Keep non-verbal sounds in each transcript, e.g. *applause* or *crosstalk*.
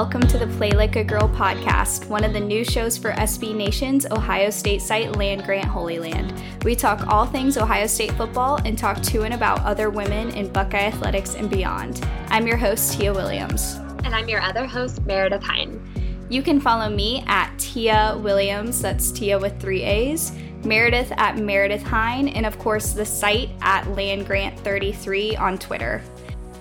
welcome to the Play Like a Girl podcast, one of the new shows for SB Nation's Ohio State site Land Grant Holy Land. We talk all things Ohio State football and talk to and about other women in Buckeye athletics and beyond. I'm your host, Tia Williams. And I'm your other host, Meredith Hine. You can follow me at Tia Williams, that's Tia with three A's, Meredith at Meredith Hine, and of course the site at Land Grant 33 on Twitter.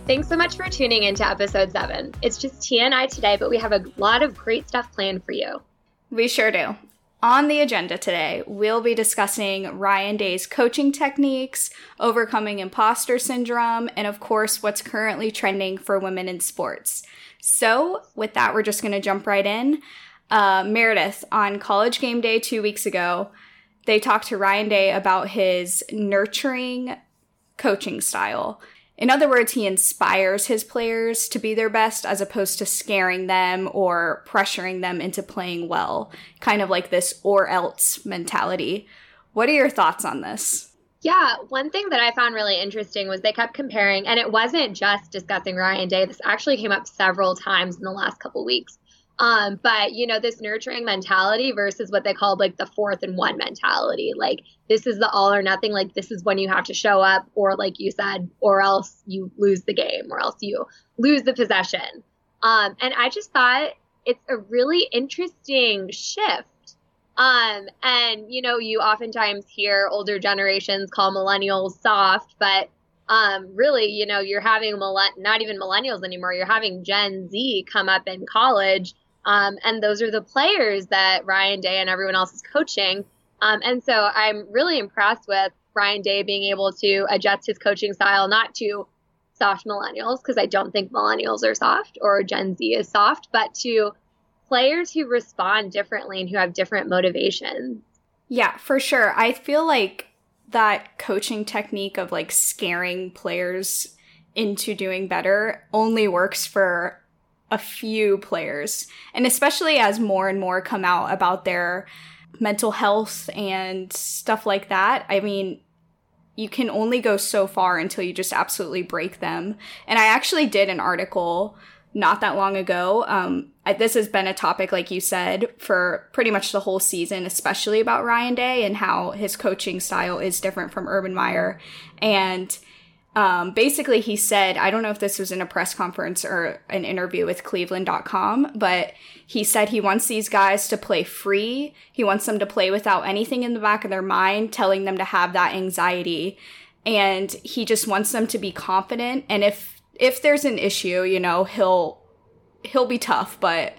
Thanks so much for tuning into episode seven. It's just Tia and I today, but we have a lot of great stuff planned for you. We sure do. On the agenda today, we'll be discussing Ryan Day's coaching techniques, overcoming imposter syndrome, and of course, what's currently trending for women in sports. So, with that, we're just going to jump right in. Uh, Meredith, on college game day two weeks ago, they talked to Ryan Day about his nurturing coaching style. In other words, he inspires his players to be their best as opposed to scaring them or pressuring them into playing well. Kind of like this or else mentality. What are your thoughts on this? Yeah, one thing that I found really interesting was they kept comparing, and it wasn't just discussing Ryan Day. This actually came up several times in the last couple weeks. Um, but you know, this nurturing mentality versus what they called like the fourth and one mentality. Like this is the all or nothing, like this is when you have to show up, or like you said, or else you lose the game, or else you lose the possession. Um, and I just thought it's a really interesting shift. Um, and you know, you oftentimes hear older generations call millennials soft, but um, really, you know, you're having not even millennials anymore. You're having Gen Z come up in college um, and those are the players that Ryan Day and everyone else is coaching. Um, and so I'm really impressed with Ryan Day being able to adjust his coaching style not to soft millennials, because I don't think millennials are soft or Gen Z is soft, but to players who respond differently and who have different motivations. Yeah, for sure. I feel like that coaching technique of like scaring players into doing better only works for a few players. And especially as more and more come out about their mental health and stuff like that. I mean, you can only go so far until you just absolutely break them. And I actually did an article not that long ago. Um, I, this has been a topic, like you said, for pretty much the whole season, especially about Ryan Day and how his coaching style is different from Urban Meyer. And um, basically, he said, I don't know if this was in a press conference or an interview with Cleveland.com, but he said he wants these guys to play free. He wants them to play without anything in the back of their mind telling them to have that anxiety. And he just wants them to be confident. And if, if there's an issue, you know, he'll, he'll be tough, but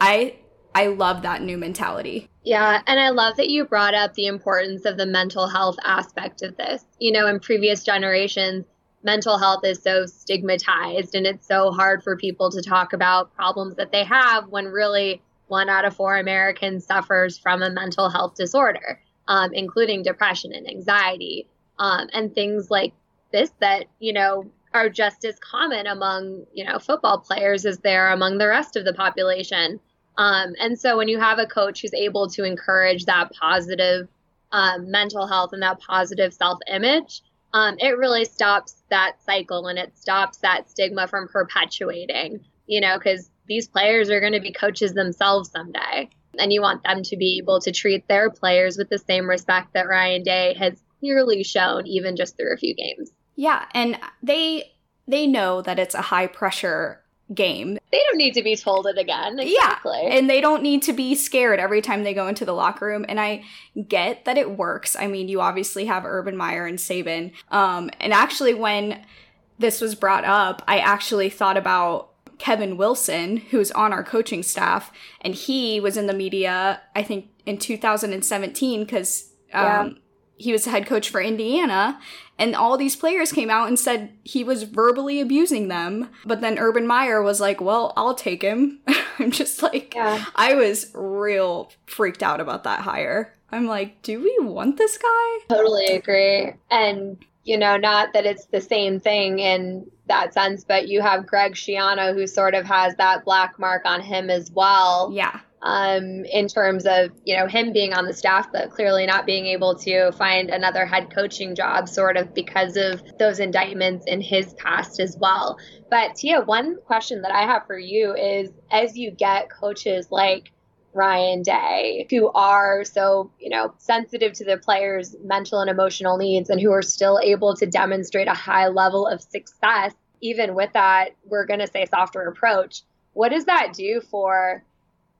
I, I love that new mentality. Yeah, and I love that you brought up the importance of the mental health aspect of this. You know, in previous generations, mental health is so stigmatized and it's so hard for people to talk about problems that they have when really one out of four Americans suffers from a mental health disorder, um, including depression and anxiety um, and things like this that, you know, are just as common among, you know, football players as they are among the rest of the population. Um, and so when you have a coach who's able to encourage that positive um, mental health and that positive self image, um, it really stops that cycle and it stops that stigma from perpetuating, you know, because these players are going to be coaches themselves someday. And you want them to be able to treat their players with the same respect that Ryan Day has clearly shown, even just through a few games. Yeah. And they they know that it's a high pressure game. They don't need to be told it again. Exactly. Yeah. And they don't need to be scared every time they go into the locker room. And I get that it works. I mean, you obviously have Urban Meyer and Saban. Um, and actually, when this was brought up, I actually thought about Kevin Wilson, who's on our coaching staff, and he was in the media, I think, in 2017 because um, yeah. He was the head coach for Indiana, and all these players came out and said he was verbally abusing them. But then Urban Meyer was like, well, I'll take him. *laughs* I'm just like, yeah. I was real freaked out about that hire. I'm like, do we want this guy? Totally agree. And, you know, not that it's the same thing in that sense, but you have Greg Schiano who sort of has that black mark on him as well. Yeah. Um, in terms of you know him being on the staff, but clearly not being able to find another head coaching job, sort of because of those indictments in his past as well. But Tia, one question that I have for you is, as you get coaches like Ryan Day, who are so, you know, sensitive to the players' mental and emotional needs and who are still able to demonstrate a high level of success, even with that, we're going to say softer approach. What does that do for,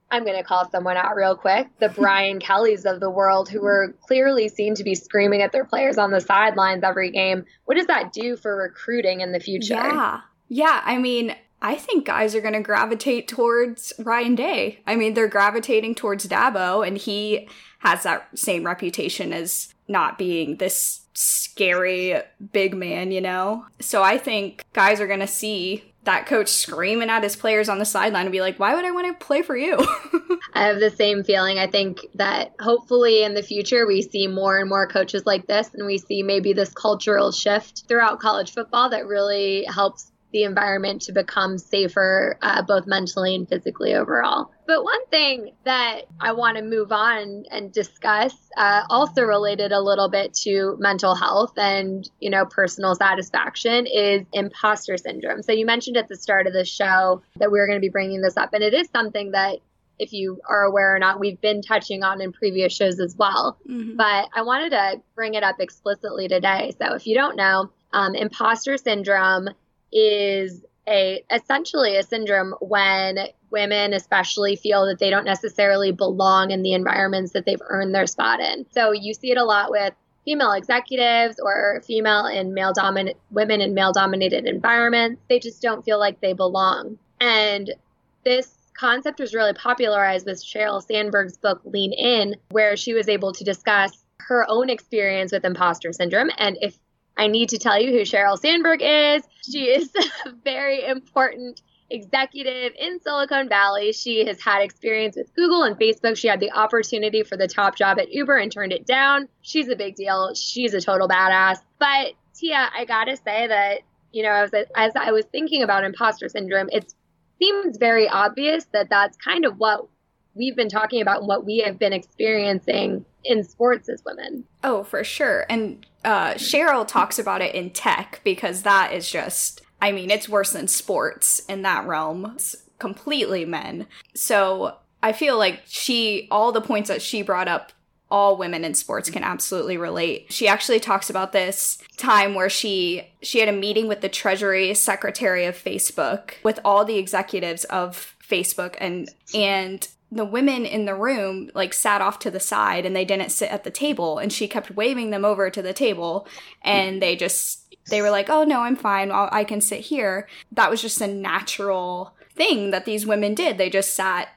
I'm going to call someone out real quick, the Brian Kellys of the world who are clearly seen to be screaming at their players on the sidelines every game? What does that do for recruiting in the future? Yeah. Yeah. I mean, I think guys are going to gravitate towards Ryan Day. I mean, they're gravitating towards Dabo, and he has that same reputation as not being this scary big man, you know? So I think guys are going to see that coach screaming at his players on the sideline and be like, why would I want to play for you? *laughs* I have the same feeling. I think that hopefully in the future we see more and more coaches like this and we see maybe this cultural shift throughout college football that really helps the environment to become safer, uh, both mentally and physically overall. But one thing that I want to move on and discuss, uh, also related a little bit to mental health and you know personal satisfaction, is imposter syndrome. So you mentioned at the start of the show that we were going to be bringing this up, and it is something that if you are aware or not, we've been touching on in previous shows as well. Mm-hmm. But I wanted to bring it up explicitly today. So if you don't know, um, imposter syndrome is a essentially a syndrome when women especially feel that they don't necessarily belong in the environments that they've earned their spot in. So you see it a lot with female executives or female and male dominant women in male dominated environments. They just don't feel like they belong. And this concept was really popularized with Sheryl Sandberg's book Lean In, where she was able to discuss her own experience with imposter syndrome. And if I need to tell you who Sheryl Sandberg is. She is *laughs* a very important executive in Silicon Valley. She has had experience with Google and Facebook. She had the opportunity for the top job at Uber and turned it down. She's a big deal. She's a total badass. But Tia, I gotta say that, you know, as, as I was thinking about imposter syndrome, it seems very obvious that that's kind of what we've been talking about and what we have been experiencing in sports as women. Oh, for sure. And uh, Sheryl talks about it in tech because that is just, I mean, it's worse than sports in that realm. It's completely men. So I feel like she, all the points that she brought up all women in sports can absolutely relate. She actually talks about this time where she she had a meeting with the treasury secretary of Facebook with all the executives of Facebook and and the women in the room like sat off to the side and they didn't sit at the table and she kept waving them over to the table and they just they were like oh no i'm fine. I'll, i can sit here. That was just a natural thing that these women did. They just sat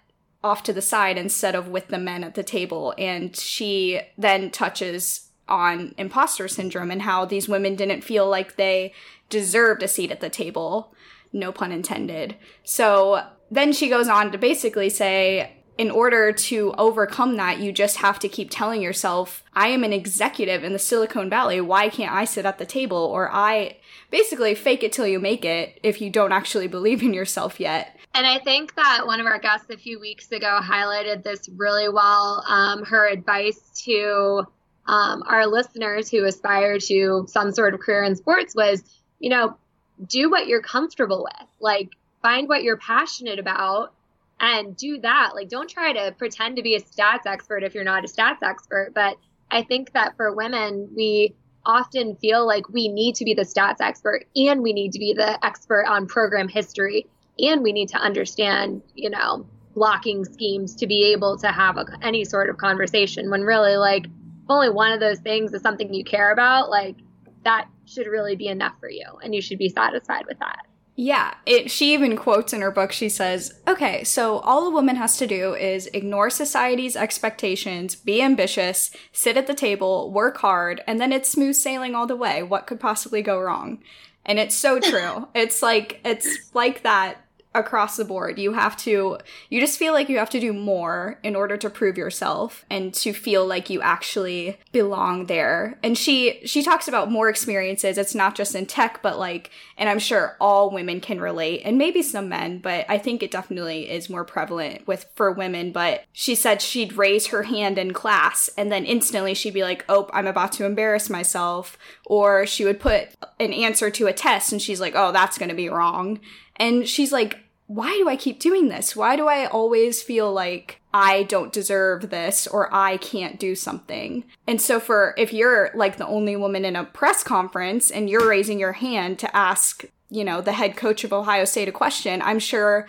off to the side instead of with the men at the table and she then touches on imposter syndrome and how these women didn't feel like they deserved a seat at the table. No pun intended. So then she goes on to basically say in order to overcome that, you just have to keep telling yourself, I am an executive in the Silicon Valley. Why can't I sit at the table? Or I basically fake it till you make it if you don't actually believe in yourself yet. And I think that one of our guests a few weeks ago highlighted this really well. Um, her advice to um, our listeners who aspire to some sort of career in sports was, you know, do what you're comfortable with. Like, find what you're passionate about and do that. Like, don't try to pretend to be a stats expert if you're not a stats expert. But I think that for women, we often feel like we need to be the stats expert and we need to be the expert on program history and we need to understand, you know, blocking schemes to be able to have a, any sort of conversation when really like only one of those things is something you care about, like that should really be enough for you and you should be satisfied with that. Yeah, it she even quotes in her book she says, "Okay, so all a woman has to do is ignore society's expectations, be ambitious, sit at the table, work hard, and then it's smooth sailing all the way. What could possibly go wrong?" And it's so true. *laughs* it's like it's like that across the board. You have to, you just feel like you have to do more in order to prove yourself and to feel like you actually belong there. And she, she talks about more experiences. It's not just in tech, but like, and I'm sure all women can relate and maybe some men, but I think it definitely is more prevalent with, for women. But she said she'd raise her hand in class and then instantly she'd be like, oh, I'm about to embarrass myself. Or she would put an answer to a test and she's like, oh, that's going to be wrong. And she's like, why do I keep doing this? Why do I always feel like I don't deserve this or I can't do something? And so for if you're like the only woman in a press conference and you're raising your hand to ask, you know, the head coach of Ohio State a question, I'm sure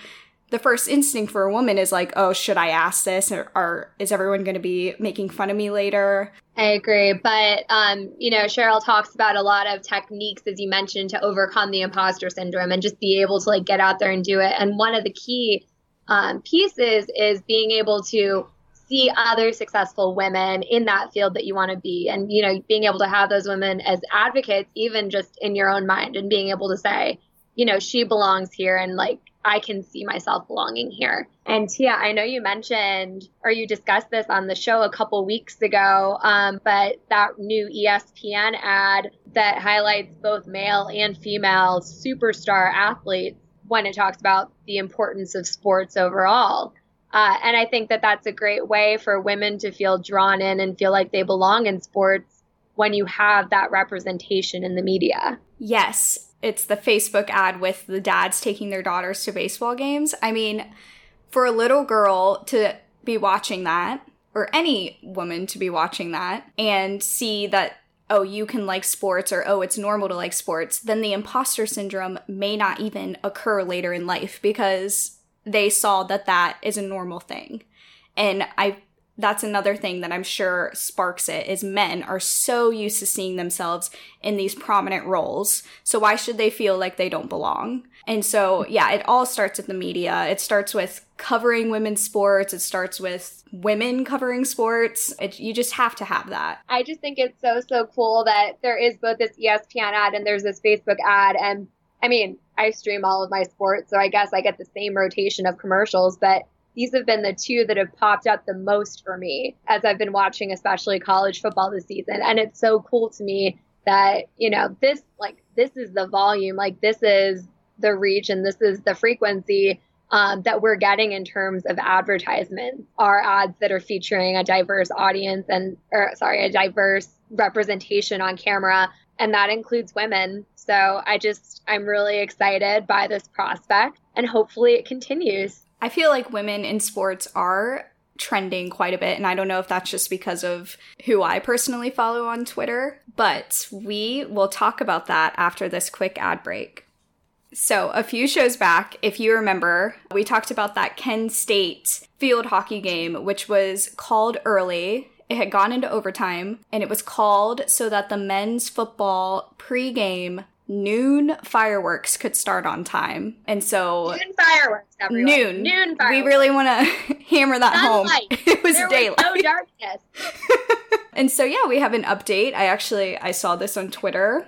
the first instinct for a woman is like, oh, should I ask this? Or, or is everyone going to be making fun of me later? I agree. But, um, you know, Sheryl talks about a lot of techniques, as you mentioned, to overcome the imposter syndrome and just be able to like get out there and do it. And one of the key um, pieces is being able to see other successful women in that field that you want to be and you know being able to have those women as advocates even just in your own mind and being able to say you know she belongs here and like I can see myself belonging here. And Tia, I know you mentioned or you discussed this on the show a couple weeks ago, um, but that new ESPN ad that highlights both male and female superstar athletes when it talks about the importance of sports overall. Uh, and I think that that's a great way for women to feel drawn in and feel like they belong in sports when you have that representation in the media. Yes it's the Facebook ad with the dads taking their daughters to baseball games. I mean, for a little girl to be watching that, or any woman to be watching that, and see that, oh, you can like sports, or oh, it's normal to like sports, then the imposter syndrome may not even occur later in life because they saw that that is a normal thing. And I that's another thing that I'm sure sparks it is men are so used to seeing themselves in these prominent roles. So why should they feel like they don't belong? And so, yeah, it all starts with the media. It starts with covering women's sports. It starts with women covering sports. It, you just have to have that. I just think it's so, so cool that there is both this ESPN ad and there's this Facebook ad. And I mean, I stream all of my sports, so I guess I get the same rotation of commercials, but these have been the two that have popped up the most for me as I've been watching, especially college football this season. And it's so cool to me that, you know, this, like, this is the volume, like, this is the reach and this is the frequency um, that we're getting in terms of advertisements are ads that are featuring a diverse audience and, or sorry, a diverse representation on camera. And that includes women. So I just, I'm really excited by this prospect and hopefully it continues. I feel like women in sports are trending quite a bit, and I don't know if that's just because of who I personally follow on Twitter, but we will talk about that after this quick ad break. So, a few shows back, if you remember, we talked about that Kent State field hockey game, which was called early. It had gone into overtime, and it was called so that the men's football pregame noon fireworks could start on time. And so noon fireworks, everyone. Noon. Noon fireworks. We really want to *laughs* hammer that Sunlight. home. *laughs* It was there daylight. Was no darkness. *laughs* and so yeah, we have an update. I actually I saw this on Twitter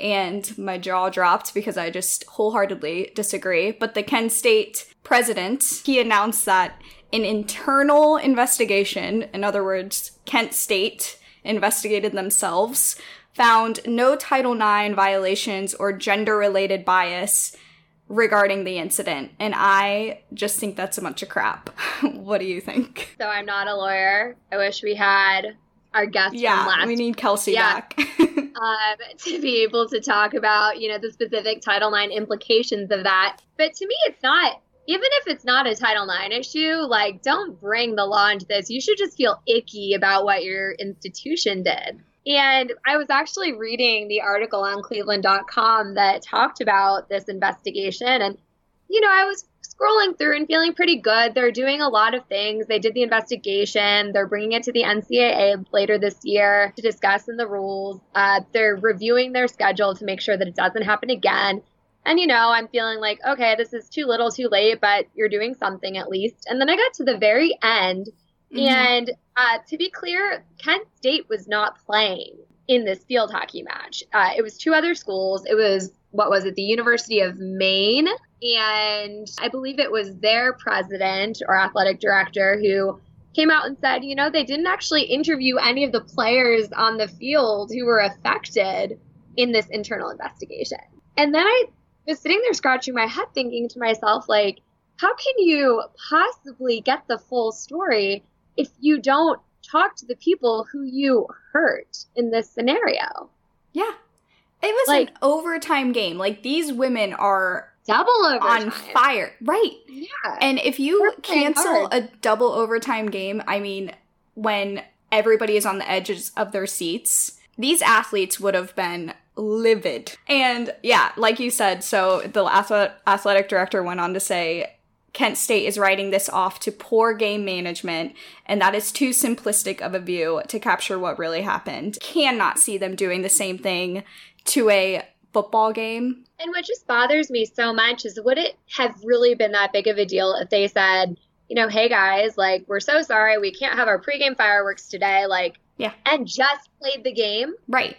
and my jaw dropped because I just wholeheartedly disagree. But the Kent State president, he announced that an internal investigation, in other words, Kent State investigated themselves found no Title IX violations or gender related bias regarding the incident. And I just think that's a bunch of crap. *laughs* what do you think? So I'm not a lawyer. I wish we had our guest yeah, from last. we need Kelsey yeah. back. *laughs* um, to be able to talk about, you know, the specific Title IX implications of that. But to me, it's not even if it's not a Title IX issue, like don't bring the law into this. You should just feel icky about what your institution did. And I was actually reading the article on cleveland.com that talked about this investigation. And, you know, I was scrolling through and feeling pretty good. They're doing a lot of things. They did the investigation. They're bringing it to the NCAA later this year to discuss in the rules. Uh, they're reviewing their schedule to make sure that it doesn't happen again. And, you know, I'm feeling like, okay, this is too little, too late, but you're doing something at least. And then I got to the very end Mm-hmm. And uh, to be clear, Kent State was not playing in this field hockey match. Uh, it was two other schools. It was, what was it, the University of Maine And I believe it was their president or athletic director who came out and said, you know, they didn't actually interview any of the players on the field who were affected in this internal investigation. And then I was sitting there scratching my head thinking to myself, like, how can you possibly get the full story if you don't talk to the people who you hurt in this scenario? Yeah. It was like, an overtime game. Like these women are double overtime. on fire. Right. Yeah. And if you cancel a double overtime game, I mean, when everybody is on the edges of their seats, these athletes would have been livid. And yeah, like you said, so the athletic director went on to say Kent State is writing this off to poor game management, and that is too simplistic of a view to capture what really happened. Cannot see them doing the same thing to a football game. And what just bothers me so much is would it have really been that big of a deal if they said, you know, hey guys, like, we're so sorry, we can't have our pregame fireworks today, like, yeah, and just played the game? Right.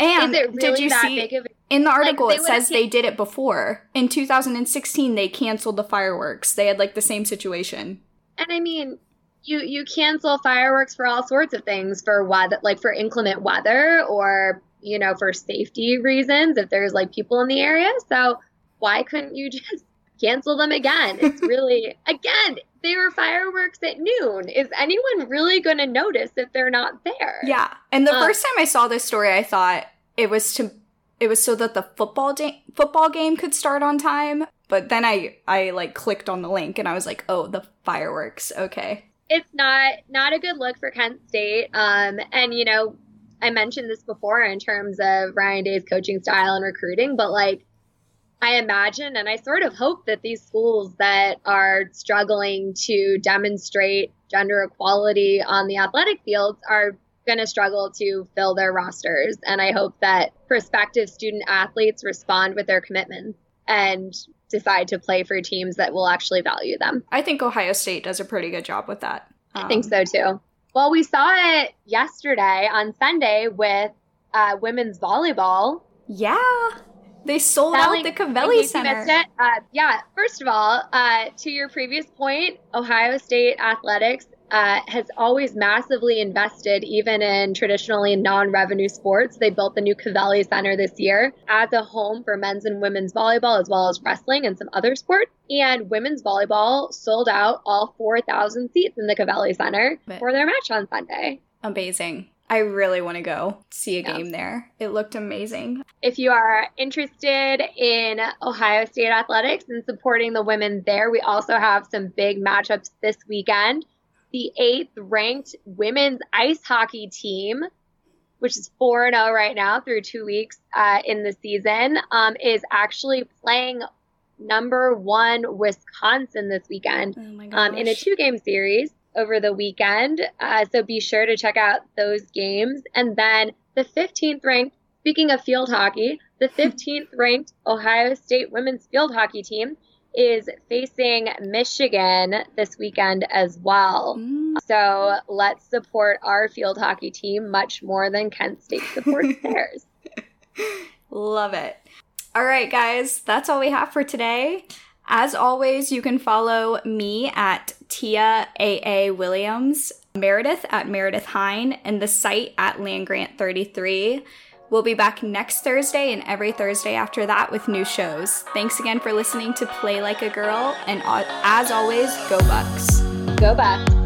And really did you see a, in the article like, it says they did it before. In 2016 they canceled the fireworks. They had like the same situation. And I mean, you you cancel fireworks for all sorts of things for weather like for inclement weather or you know for safety reasons if there's like people in the area. So why couldn't you *laughs* just cancel them again? It's *laughs* really again, they were fireworks at noon. Is anyone really going to notice if they're not there? Yeah. And the um, first time I saw this story, I thought it was to it was so that the football da- football game could start on time. But then I I like clicked on the link and I was like, oh, the fireworks. Okay. It's not not a good look for Kent State. Um, and you know, I mentioned this before in terms of Ryan Day's coaching style and recruiting, but like I imagine and I sort of hope that these schools that are struggling to demonstrate gender equality on the athletic fields are going to struggle to fill their rosters. And I hope that prospective student athletes respond with their commitments and decide to play for teams that will actually value them. I think Ohio State does a pretty good job with that. Um, I think so too. Well, we saw it yesterday on Sunday with uh, women's volleyball. Yeah. They sold Selling, out the Covelli Center. Uh, yeah, first of all, uh, to your previous point, Ohio State athletics uh, has always massively invested, even in traditionally non-revenue sports. They built the new Covelli Center this year as a home for men's and women's volleyball, as well as wrestling and some other sports. And women's volleyball sold out all 4,000 seats in the Covelli Center but for their match on Sunday. Amazing. I really want to go see a yeah. game there. It looked amazing. If you are interested in Ohio State athletics and supporting the women there, we also have some big matchups this weekend. The eighth ranked women's ice hockey team, which is 4 0 right now through two weeks uh, in the season, um, is actually playing number one Wisconsin this weekend oh um, in a two game series over the weekend. Uh, so be sure to check out those games. And then the 15th ranked, speaking of field hockey, the *laughs* 15th ranked Ohio State women's field hockey team is facing Michigan this weekend as well. Mm. So let's support our field hockey team much more than Kent State supports *laughs* theirs. Love it. All right, guys, that's all we have for today. As always, you can follow me at Tia AA Williams, Meredith at Meredith Hine, and the site at Landgrant33. We'll be back next Thursday and every Thursday after that with new shows. Thanks again for listening to Play Like a Girl, and as always, go Bucks. Go Bucks.